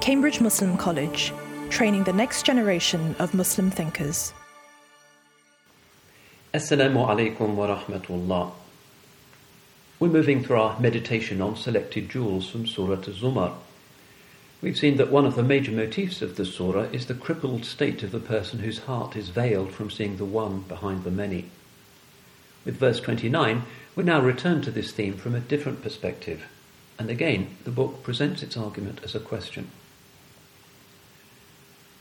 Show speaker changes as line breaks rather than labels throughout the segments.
Cambridge Muslim College, training the next generation of Muslim thinkers.
Assalamu alaikum wa rahmatullah. We're moving through our meditation on selected jewels from Surah Az-Zumar. We've seen that one of the major motifs of the surah is the crippled state of the person whose heart is veiled from seeing the one behind the many. With verse 29, we now return to this theme from a different perspective, and again the book presents its argument as a question.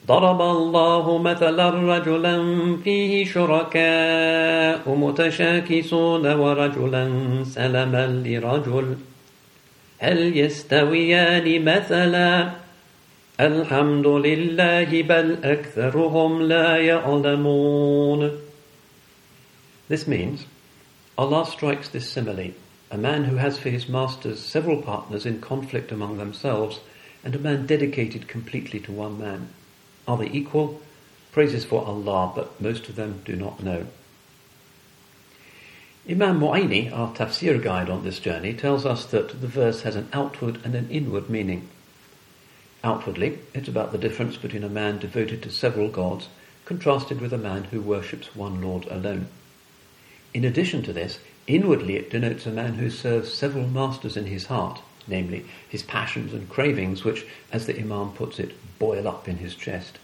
ضرب الله مثلا رجلا فيه شركاء متشاكسون ورجلا سلما لرجل هل يستويان مثلا الحمد لله بل أكثرهم لا يعلمون
This means Allah strikes this simile a man who has for his masters several partners in conflict among themselves and a man dedicated completely to one man. Are they equal? Praises for Allah, but most of them do not know. Imam Mu'ayni, our tafsir guide on this journey, tells us that the verse has an outward and an inward meaning. Outwardly, it's about the difference between a man devoted to several gods contrasted with a man who worships one Lord alone. In addition to this, inwardly it denotes a man who serves several masters in his heart, namely his passions and cravings, which, as the Imam puts it, boil up in his chest.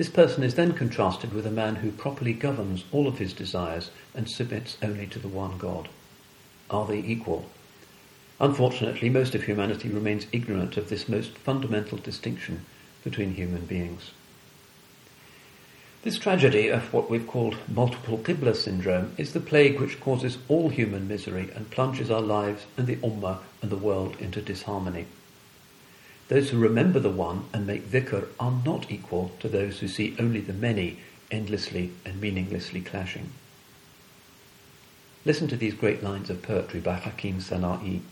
This person is then contrasted with a man who properly governs all of his desires and submits only to the one God. Are they equal? Unfortunately, most of humanity remains ignorant of this most fundamental distinction between human beings. This tragedy of what we've called multiple Qibla syndrome is the plague which causes all human misery and plunges our lives and the Ummah and the world into disharmony. Those who remember the one and make dhikr are not equal to those who see only the many endlessly and meaninglessly clashing. Listen to these great lines of poetry by Hakim Sana'i.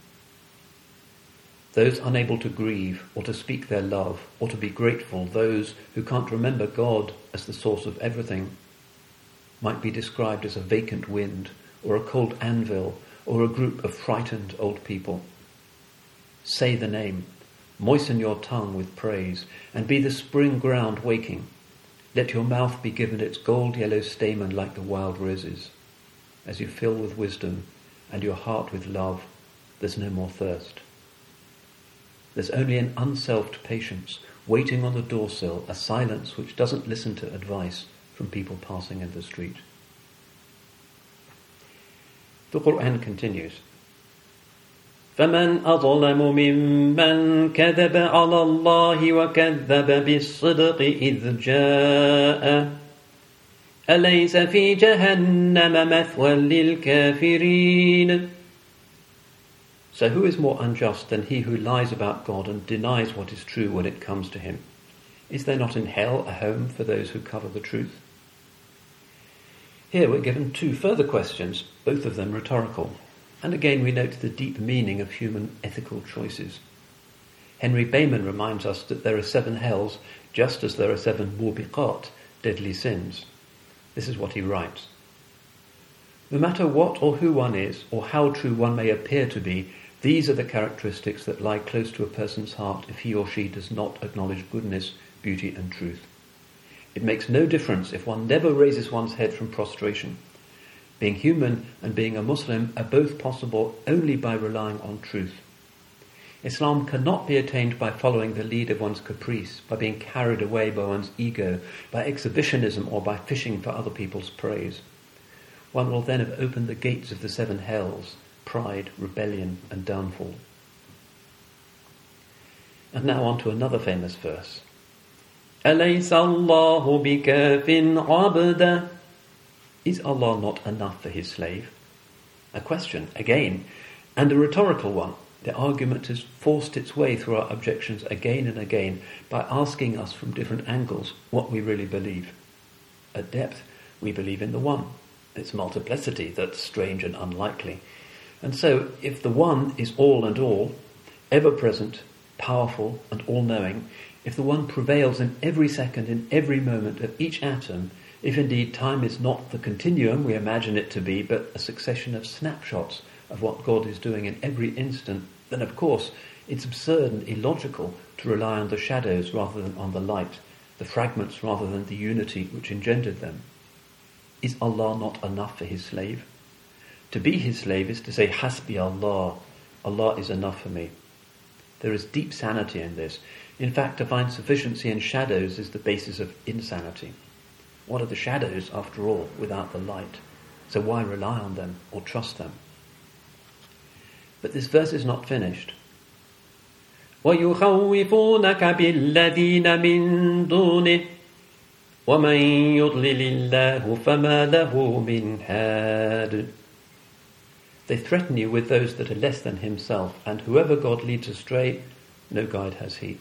Those unable to grieve or to speak their love or to be grateful, those who can't remember God as the source of everything, might be described as a vacant wind or a cold anvil or a group of frightened old people. Say the name, moisten your tongue with praise, and be the spring ground waking. Let your mouth be given its gold yellow stamen like the wild roses. As you fill with wisdom and your heart with love, there's no more thirst. There's only an unselfed patience waiting on the doorsill, a silence which doesn't listen to advice from people passing in the street. The Quran continues.
فمن أظلم ممن كذب على الله وكذب بالصدق إذ جاء أليس في جهنم مثوى للكافرين
So who is more unjust than he who lies about God and denies what is true when it comes to him? Is there not in hell a home for those who cover the truth? Here we're given two further questions, both of them rhetorical. And again we note the deep meaning of human ethical choices. Henry Bayman reminds us that there are seven hells just as there are seven mubiqat, deadly sins. This is what he writes. No matter what or who one is, or how true one may appear to be, these are the characteristics that lie close to a person's heart if he or she does not acknowledge goodness, beauty, and truth. It makes no difference if one never raises one's head from prostration. Being human and being a Muslim are both possible only by relying on truth. Islam cannot be attained by following the lead of one's caprice, by being carried away by one's ego, by exhibitionism, or by fishing for other people's praise. One will then have opened the gates of the seven hells pride, rebellion, and downfall. And now on to another famous verse.
أليس الله بكاف عبده
is Allah not enough for his slave? A question, again, and a rhetorical one. The argument has forced its way through our objections again and again by asking us from different angles what we really believe. At depth, we believe in the One. Its multiplicity that's strange and unlikely. And so, if the One is all and all, ever present, powerful, and all knowing, if the One prevails in every second, in every moment of each atom, if indeed time is not the continuum we imagine it to be, but a succession of snapshots of what God is doing in every instant, then of course It's absurd and illogical to rely on the shadows rather than on the light, the fragments rather than the unity which engendered them. Is Allah not enough for his slave? To be his slave is to say, Hasbi Allah, Allah is enough for me. There is deep sanity in this. In fact, to find sufficiency in shadows is the basis of insanity. What are the shadows, after all, without the light? So why rely on them or trust them? But this verse is not finished.
ويخوفونك بالذين من دونه ومن يضلل الله فما له من هاد
They threaten you with those that are less than himself, and whoever God leads astray, no guide has he.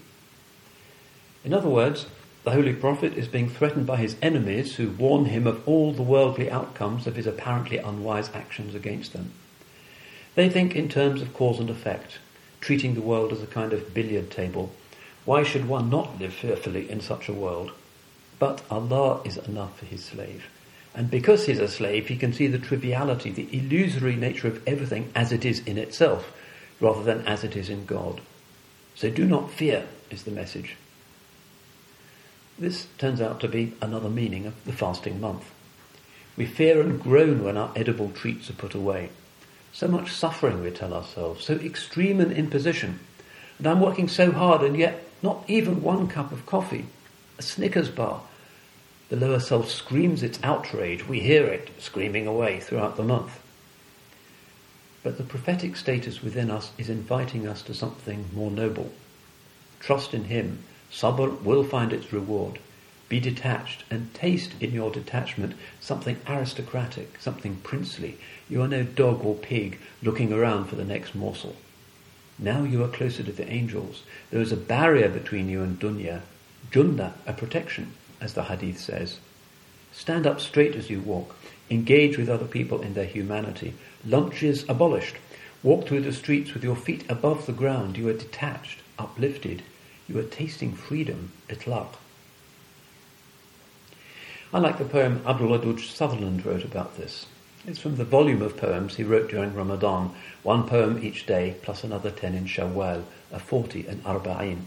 In other words, the Holy Prophet is being threatened by his enemies who warn him of all the worldly outcomes of his apparently unwise actions against them. They think in terms of cause and effect, treating the world as a kind of billiard table. Why should one not live fearfully in such a world? But Allah is enough for his slave. And because he's a slave, he can see the triviality, the illusory nature of everything as it is in itself, rather than as it is in God. So do not fear, is the message. This turns out to be another meaning of the fasting month. We fear and groan when our edible treats are put away. So much suffering, we tell ourselves, so extreme an imposition. And I'm working so hard, and yet not even one cup of coffee, a Snickers bar, the lower self screams its outrage. We hear it screaming away throughout the month. But the prophetic status within us is inviting us to something more noble. Trust in Him. Sabr will find its reward. Be detached and taste in your detachment something aristocratic, something princely. You are no dog or pig looking around for the next morsel. Now you are closer to the angels. There is a barrier between you and dunya, Junnah, a protection as the hadith says. Stand up straight as you walk. Engage with other people in their humanity. Lunches abolished. Walk through the streets with your feet above the ground. You are detached, uplifted. You are tasting freedom, itlaq. I like the poem Abdul Wadud Sutherland wrote about this. It's from the volume of poems he wrote during Ramadan, one poem each day plus another ten in Shawwal, a 40 and Arba'in.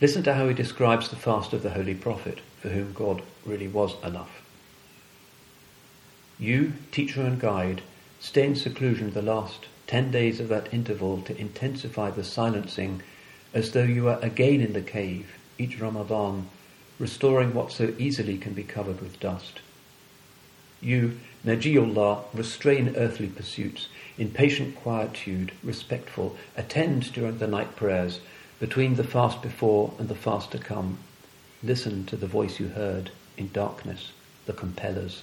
Listen to how he describes the fast of the Holy Prophet, for whom God really was enough. You, teacher and guide, stay in seclusion the last ten days of that interval to intensify the silencing as though you were again in the cave, each Ramadan, restoring what so easily can be covered with dust. You, Najiullah, restrain earthly pursuits, in patient quietude, respectful, attend during the night prayers, between the fast before and the fast to come, listen to the voice you heard in darkness, the compellers.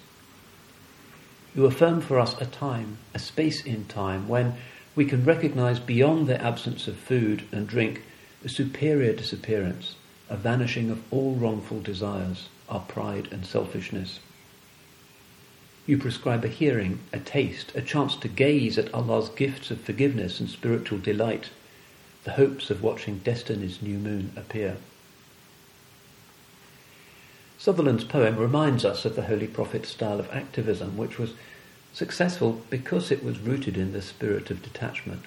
You affirm for us a time, a space in time, when we can recognize beyond the absence of food and drink a superior disappearance, a vanishing of all wrongful desires, our pride and selfishness. You prescribe a hearing, a taste, a chance to gaze at Allah's gifts of forgiveness and spiritual delight the hopes of watching destiny's new moon appear. Sutherland's poem reminds us of the Holy Prophet's style of activism, which was successful because it was rooted in the spirit of detachment.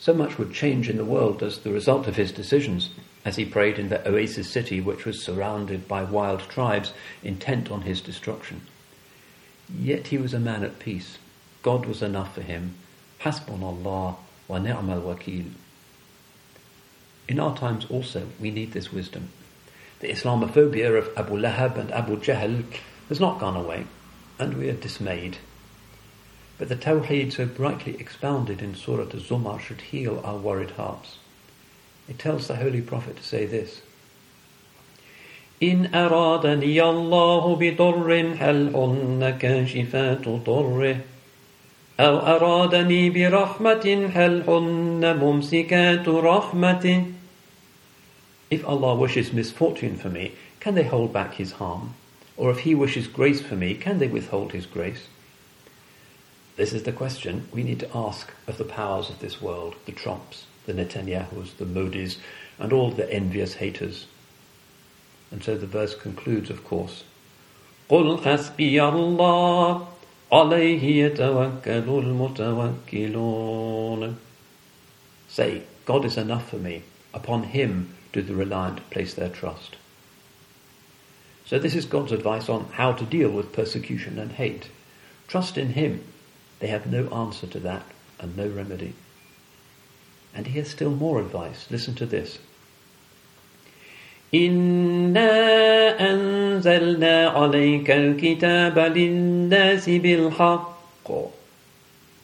So much would change in the world as the result of his decisions, as he prayed in the oasis city which was surrounded by wild tribes intent on his destruction. Yet he was a man at peace. God was enough for him. Hasbunallah wa ni'mal wakil. In our times also, we need this wisdom. The Islamophobia of Abu Lahab and Abu Jahl has not gone away, and we are dismayed. But the Tawheed so brightly expounded in Surah Al-Zumar should heal our worried hearts. It tells the Holy Prophet to say this,
إن أرادني الله بضر هل هن كاشفات ضره أو أرادني برحمة هل هن ممسكات رحمته
if Allah wishes misfortune for me, can they hold back his harm? Or if he wishes grace for me, can they withhold his grace? This is the question we need to ask of the powers of this world, the Trumps, the Netanyahus, the Modis, and all the envious haters. And so the verse concludes, of course.
قل حسبي الله عليه يتوكل المتوكلون
Say, God is enough for me. Upon him do the reliant place their trust. So this is God's advice on how to deal with persecution and hate. Trust in him. They have no answer to that and no remedy. And he has still more advice. Listen to this.
إنا أنزلنا عليك الكتاب للناس بالحق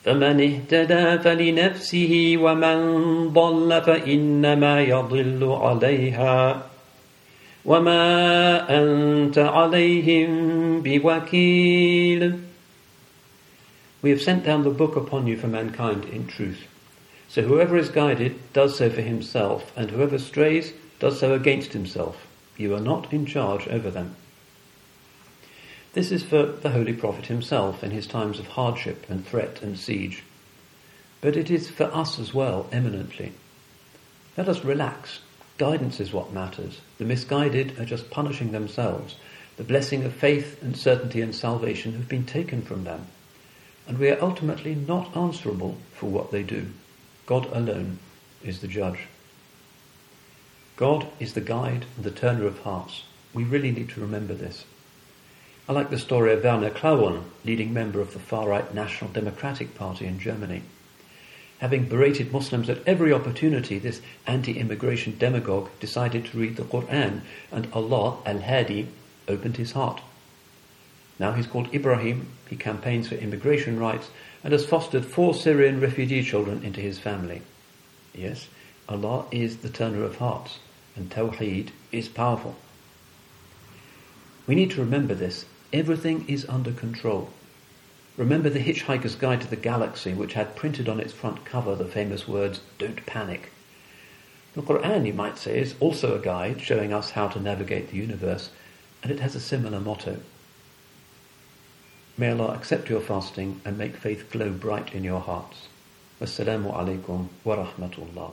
فمن اهتدى فلنفسه ومن ضل فإنما يضل عليها وما أنت عليهم بوكيل
we have sent down the book upon you for mankind in truth. So whoever is guided does so for himself, and whoever strays does so against himself. You are not in charge over them. This is for the Holy Prophet himself in his times of hardship and threat and siege. But it is for us as well, eminently. Let us relax. Guidance is what matters. The misguided are just punishing themselves. The blessing of faith and certainty and salvation have been taken from them. And we are ultimately not answerable for what they do. God alone is the judge. God is the guide and the turner of hearts. We really need to remember this. I like the story of Werner Klaun, leading member of the far-right National Democratic Party in Germany. Having berated Muslims at every opportunity, this anti-immigration demagogue decided to read the Quran and Allah, Al-Hadi, opened his heart. Now he's called Ibrahim, he campaigns for immigration rights and has fostered four Syrian refugee children into his family. Yes, Allah is the turner of hearts and Tawheed is powerful. We need to remember this Everything is under control. Remember the Hitchhiker's Guide to the Galaxy, which had printed on its front cover the famous words, Don't panic. The Quran, you might say, is also a guide showing us how to navigate the universe, and it has a similar motto. May Allah accept your fasting and make faith glow bright in your hearts. Wassalamu alaikum wa rahmatullah.